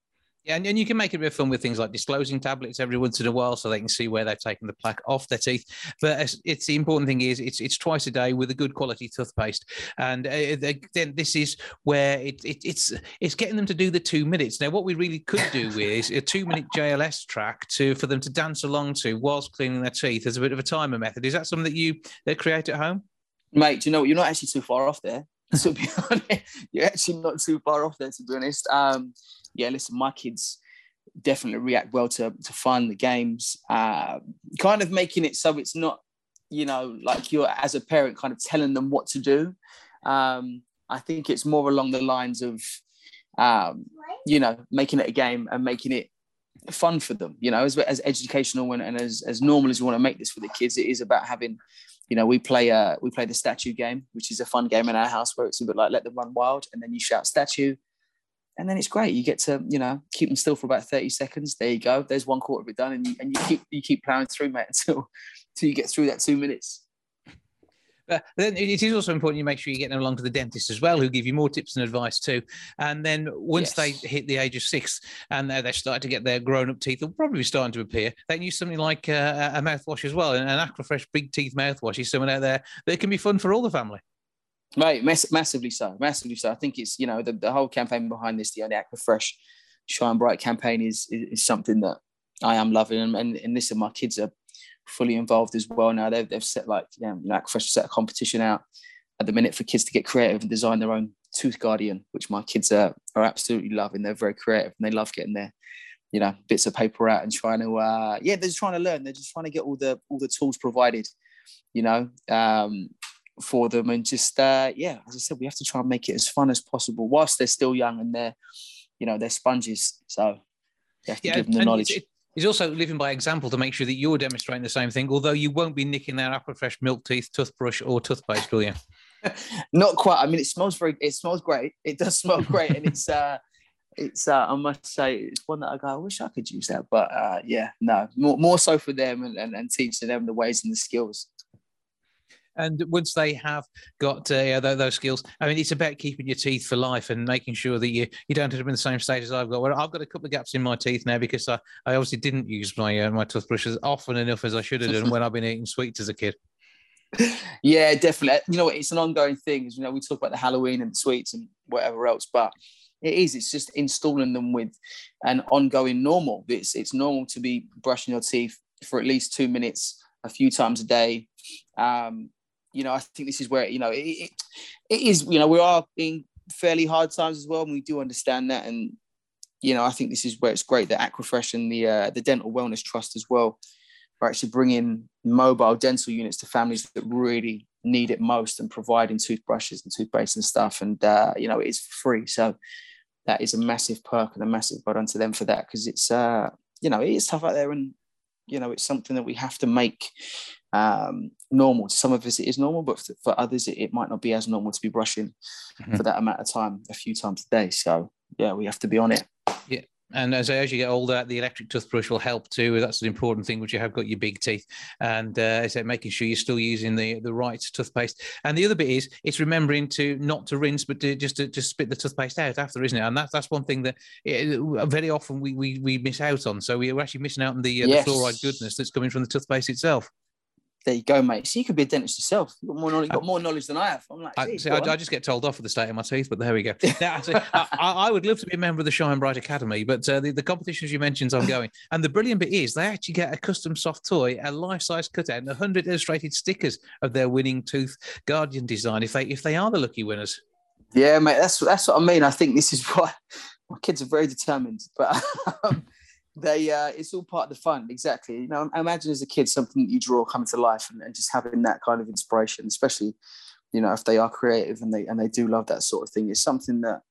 Yeah, and, and you can make it a bit fun with things like disclosing tablets every once in a while, so they can see where they've taken the plaque off their teeth. But it's, it's the important thing is it's it's twice a day with a good quality toothpaste, and uh, then this is where it, it it's it's getting them to do the two minutes. Now, what we really could do is a two minute JLS track to for them to dance along to whilst cleaning their teeth as a bit of a timer method. Is that something that you they create at home?
Mate, do you know? You're not actually too far off there. To be honest, you're actually not too far off there. To be honest, um, yeah. Listen, my kids definitely react well to to fun, the games, uh, kind of making it so it's not, you know, like you're as a parent kind of telling them what to do. Um, I think it's more along the lines of, um, you know, making it a game and making it fun for them. You know, as as educational and, and as as normal as we want to make this for the kids, it is about having you know, we play uh we play the statue game, which is a fun game in our house where it's a bit like let them run wild, and then you shout statue, and then it's great. You get to you know keep them still for about thirty seconds. There you go. There's one quarter of it done, and you and you keep you keep plowing through, mate, until until you get through that two minutes.
But then it is also important you make sure you get them along to the dentist as well, who give you more tips and advice too. And then once yes. they hit the age of six and they start to get their grown-up teeth, they'll probably be starting to appear. They can use something like uh, a mouthwash as well, an Aquafresh Big Teeth mouthwash is someone out there that can be fun for all the family.
Right, mass- massively so, massively so. I think it's you know the, the whole campaign behind this, the only Aquafresh Shine Bright campaign is, is, is something that I am loving, and, and, and listen, my kids are fully involved as well now. They've, they've set like, yeah, you know, Aquafresh set a competition out at the minute for kids to get creative and design their own tooth guardian, which my kids are, are absolutely loving. They're very creative and they love getting their, you know, bits of paper out and trying to, uh, yeah, they're just trying to learn. They're just trying to get all the, all the tools provided, you know, um, for them. And just, uh, yeah, as I said, we have to try and make it as fun as possible whilst they're still young and they're, you know, they're sponges. So you have to
yeah,
give them the knowledge.
It, He's also living by example to make sure that you're demonstrating the same thing, although you won't be nicking their Aquafresh milk teeth, toothbrush, or toothpaste, will you?
Not quite. I mean, it smells very. It smells great. It does smell great, and it's. uh it's uh, I must say it's one that I go I wish I could use that but uh, yeah no more, more so for them and, and, and teaching them the ways and the skills
and once they have got uh, those skills, I mean, it's about keeping your teeth for life and making sure that you you don't end up in the same state as I've got. Well, I've got a couple of gaps in my teeth now because I, I obviously didn't use my uh, my toothbrush as often enough as I should have done when I've been eating sweets as a kid.
Yeah, definitely. You know, it's an ongoing thing. You know, we talk about the Halloween and the sweets and whatever else, but it is. It's just installing them with an ongoing normal. It's it's normal to be brushing your teeth for at least two minutes a few times a day. Um, you know, I think this is where you know it, it, it is. You know, we are in fairly hard times as well, and we do understand that. And you know, I think this is where it's great that Aquafresh and the uh, the Dental Wellness Trust as well are actually bringing mobile dental units to families that really need it most, and providing toothbrushes and toothpaste and stuff. And uh, you know, it is free, so that is a massive perk and a massive well done to them for that because it's uh, you know it is tough out there, and you know it's something that we have to make um, normal. To some of us, it is normal, but for others, it, it might not be as normal to be brushing mm-hmm. for that amount of time, a few times a day. So, yeah, we have to be on it.
And as, as you get older, the electric toothbrush will help too. That's an important thing, which you have got your big teeth. And uh, I said, making sure you're still using the, the right toothpaste. And the other bit is it's remembering to not to rinse, but to just to just spit the toothpaste out after, isn't it? And that's that's one thing that it, very often we, we we miss out on. So we're actually missing out on the, uh, yes. the fluoride goodness that's coming from the toothpaste itself
there you go, mate. So you could be a dentist yourself. You've got more knowledge, got more knowledge than I have. I'm like,
I, see, I, I, just get told off for the state of my teeth, but there we go. now, I, I, would love to be a member of the Shine Bright Academy, but uh, the, the competitions you mentioned is ongoing. And the brilliant bit is they actually get a custom soft toy, a life-size cutout, and 100 illustrated stickers of their winning tooth guardian design if they if they are the lucky winners.
Yeah, mate. That's that's what I mean. I think this is why my kids are very determined, but. Um, they uh, it's all part of the fun exactly. You know I imagine as a kid something that you draw coming to life and, and, just having that kind of inspiration especially you know if they are creative and they and they do love that sort of thing it's something that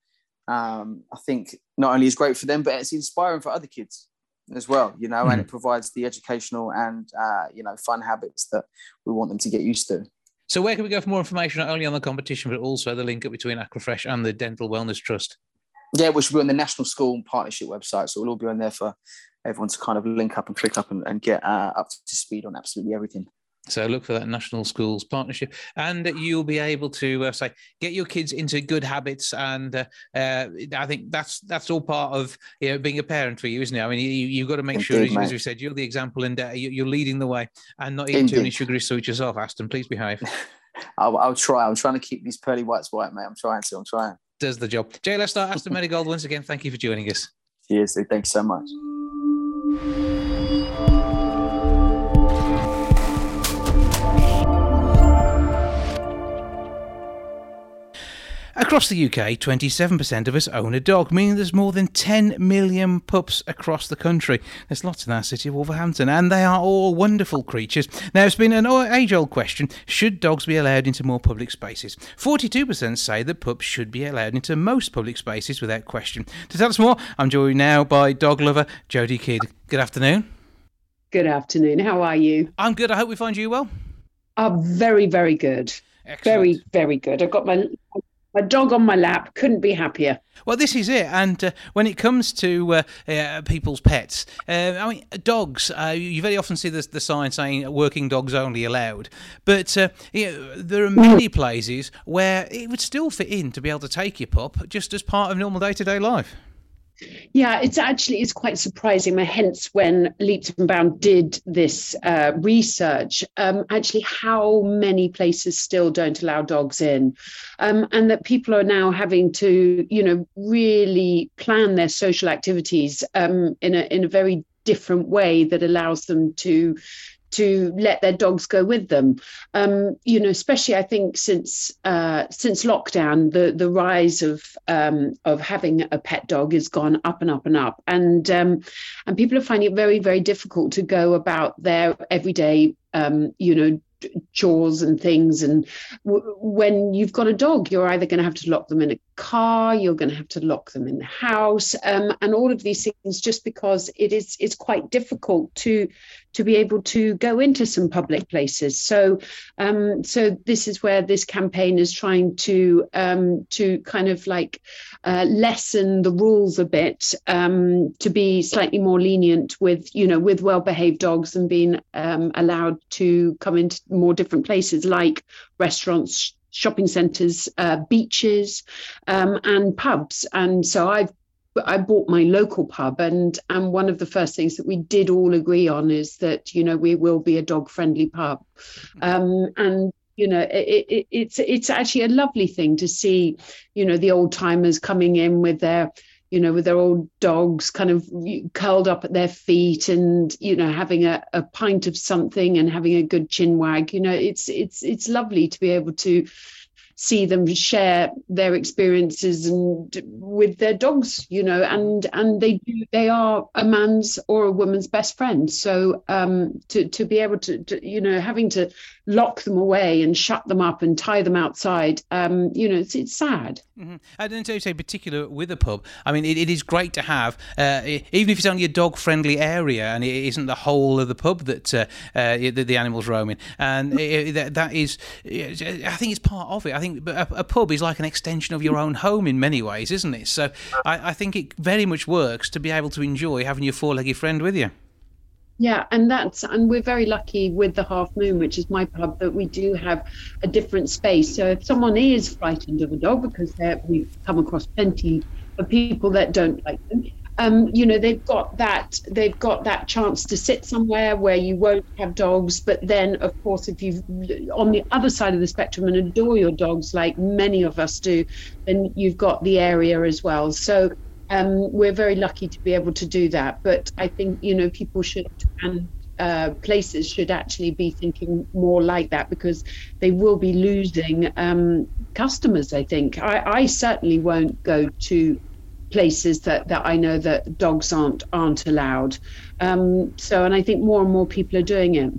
um, i think not only is great for them but it's inspiring for other kids as well you know mm-hmm. and it provides the educational and uh, you know fun habits that we want them to get used to.
So where can we go for more information not only on the competition but also the link up between aquafresh and the dental wellness trust
yeah, which will be on the National School Partnership website. So it'll all be on there for everyone to kind of link up and click up and, and get uh, up to speed on absolutely everything.
So look for that National Schools Partnership, and you'll be able to uh, say get your kids into good habits. And uh, uh, I think that's that's all part of you know, being a parent for you, isn't it? I mean, you, have got to make Indeed, sure, as, as, we said, you're the example and uh, you're leading the way, and not eating Indeed. too many sugary sweets yourself. Aston, please behave.
I'll, I'll, try. I'm trying to keep these pearly whites white, mate. I'm trying to. I'm trying
does the job. Jay, let's start. Aston Merrygold once again. Thank you for joining us.
Cheers. Thanks so much.
Across the UK, 27% of us own a dog, meaning there's more than 10 million pups across the country. There's lots in our city of Wolverhampton, and they are all wonderful creatures. Now, it's been an age old question should dogs be allowed into more public spaces? 42% say that pups should be allowed into most public spaces without question. To tell us more, I'm joined now by dog lover Jodie Kidd. Good afternoon.
Good afternoon. How are you?
I'm good. I hope we find you well.
Oh, very, very good.
Excellent.
Very, very good. I've got my my dog on my lap. Couldn't be happier.
Well, this is it. And uh, when it comes to uh, uh, people's pets, uh, I mean, dogs, uh, you very often see the, the sign saying working dogs only allowed. But uh, there are many places where it would still fit in to be able to take your pup just as part of normal day to day life.
Yeah, it's actually it's quite surprising. Hence, when Leaps and Bound did this uh, research, um, actually how many places still don't allow dogs in, um, and that people are now having to, you know, really plan their social activities um, in a in a very different way that allows them to to let their dogs go with them. Um, you know, especially I think since uh, since lockdown, the the rise of um, of having a pet dog has gone up and up and up, and um, and people are finding it very very difficult to go about their everyday um, you know chores and things and w- when you've got a dog you're either going to have to lock them in a car you're going to have to lock them in the house um, and all of these things just because it is it's quite difficult to to be able to go into some public places. So um, so this is where this campaign is trying to um, to kind of like uh, lessen the rules a bit um, to be slightly more lenient with you know with well behaved dogs and being um, allowed to come into more different places like restaurants shopping centres, uh, beaches, um, and pubs. And so I've I bought my local pub, and and one of the first things that we did all agree on is that you know we will be a dog friendly pub, um, and you know it, it, it's it's actually a lovely thing to see you know the old timers coming in with their you know, with their old dogs kind of curled up at their feet and, you know, having a, a pint of something and having a good chin wag. You know, it's it's it's lovely to be able to see them share their experiences and with their dogs you know and and they do they are a man's or a woman's best friend so um to to be able to, to you know having to lock them away and shut them up and tie them outside um you know it's it's sad
mm-hmm. and to say particular with a pub i mean it, it is great to have uh, even if it's only a dog friendly area and it isn't the whole of the pub that uh, uh, the, the animals roam in and it, that, that is i think it's part of it i think a, a, pub is like an extension of your own home in many ways, isn't it? So I, I think it very much works to be able to enjoy having your four-legged friend with you.
Yeah, and that's and we're very lucky with the Half Moon, which is my pub, that we do have a different space. So if someone is frightened of a dog, because we've come across plenty of people that don't like them, um, you know they've got that they've got that chance to sit somewhere where you won't have dogs but then of course if you on the other side of the spectrum and adore your dogs like many of us do then you've got the area as well so um, we're very lucky to be able to do that but i think you know people should and uh, places should actually be thinking more like that because they will be losing um, customers i think I, I certainly won't go to places that, that I know that dogs aren't aren't allowed. Um, so, and I think more and more people are doing it.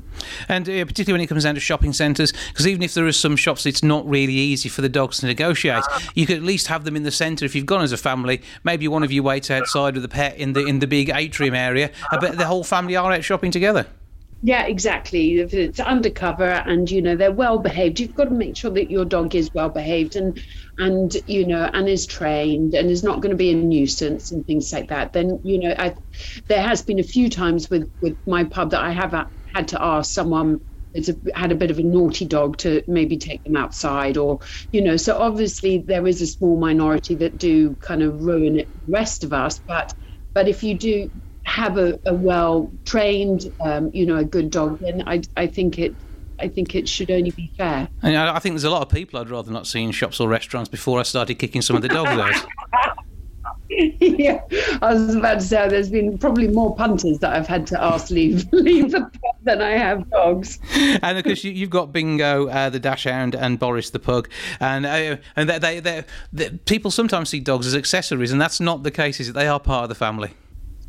And uh, particularly when it comes down to shopping centres, because even if there are some shops, it's not really easy for the dogs to negotiate. You could at least have them in the centre if you've gone as a family. Maybe one of you waits outside with the pet in the in the big atrium area, but the whole family are out shopping together.
Yeah, exactly. If it's undercover and you know they're well behaved, you've got to make sure that your dog is well behaved and and you know and is trained and is not going to be a nuisance and things like that. Then you know, I, there has been a few times with with my pub that I have had to ask someone a, had a bit of a naughty dog to maybe take them outside or you know so obviously there is a small minority that do kind of ruin it the rest of us but but if you do have a, a well trained, um, you know, a good dog, then I, I think it I think it should only be fair.
And I think there's a lot of people I'd rather not see in shops or restaurants before I started kicking some of the dogs out.
yeah, I was about to say there's been probably more punters that I've had to ask leave leave the pub than I have dogs.
and of course, you, have got Bingo, uh, the Dachshund, and Boris the Pug, and uh, and they, they, people sometimes see dogs as accessories, and that's not the case. Is it? They are part of the family.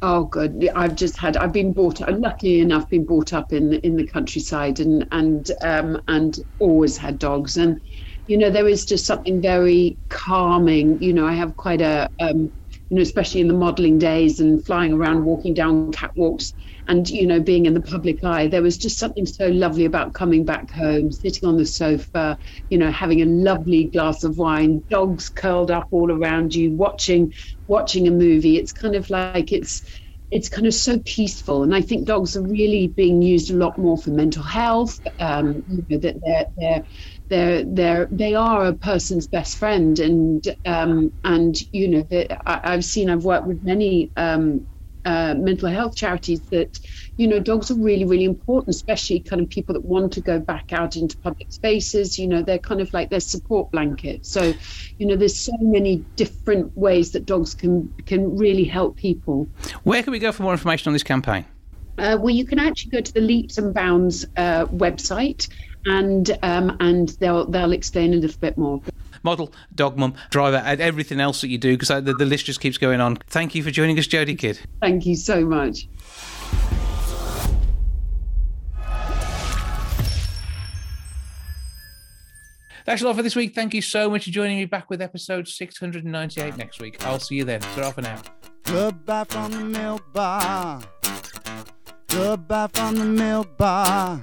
Oh, good. I've just had. I've been brought. Luckily enough, been brought up in in the countryside, and and um, and always had dogs, and you know there is just something very calming. You know, I have quite a um, you know, especially in the modeling days and flying around, walking down catwalks, and you know, being in the public eye, there was just something so lovely about coming back home, sitting on the sofa, you know, having a lovely glass of wine, dogs curled up all around you, watching watching a movie. It's kind of like it's it's kind of so peaceful, and I think dogs are really being used a lot more for mental health. Um, you know, that they're they're they're they're they are a person's best friend. And um, and you know I, have seen I've worked with many um, uh, mental health charities that you know dogs are really really important especially kind of people that want to go back out into public spaces. You know they're kind of like their support blanket. So you know there's so many different ways that dogs can can really help people.
Where can we go for more information on this campaign?
Uh, well, you can actually go to the Leaps and Bounds uh, website, and um, and they'll they'll explain a little bit more.
Model, dog mum, driver, and everything else that you do, because the, the list just keeps going on. Thank you for joining us, Jodie Kidd.
Thank you so much.
That's all for this week. Thank you so much for joining me back with episode 698 next week. I'll see you then. Ta for now.
Goodbye from the milk bar. Goodbye from the milk bar.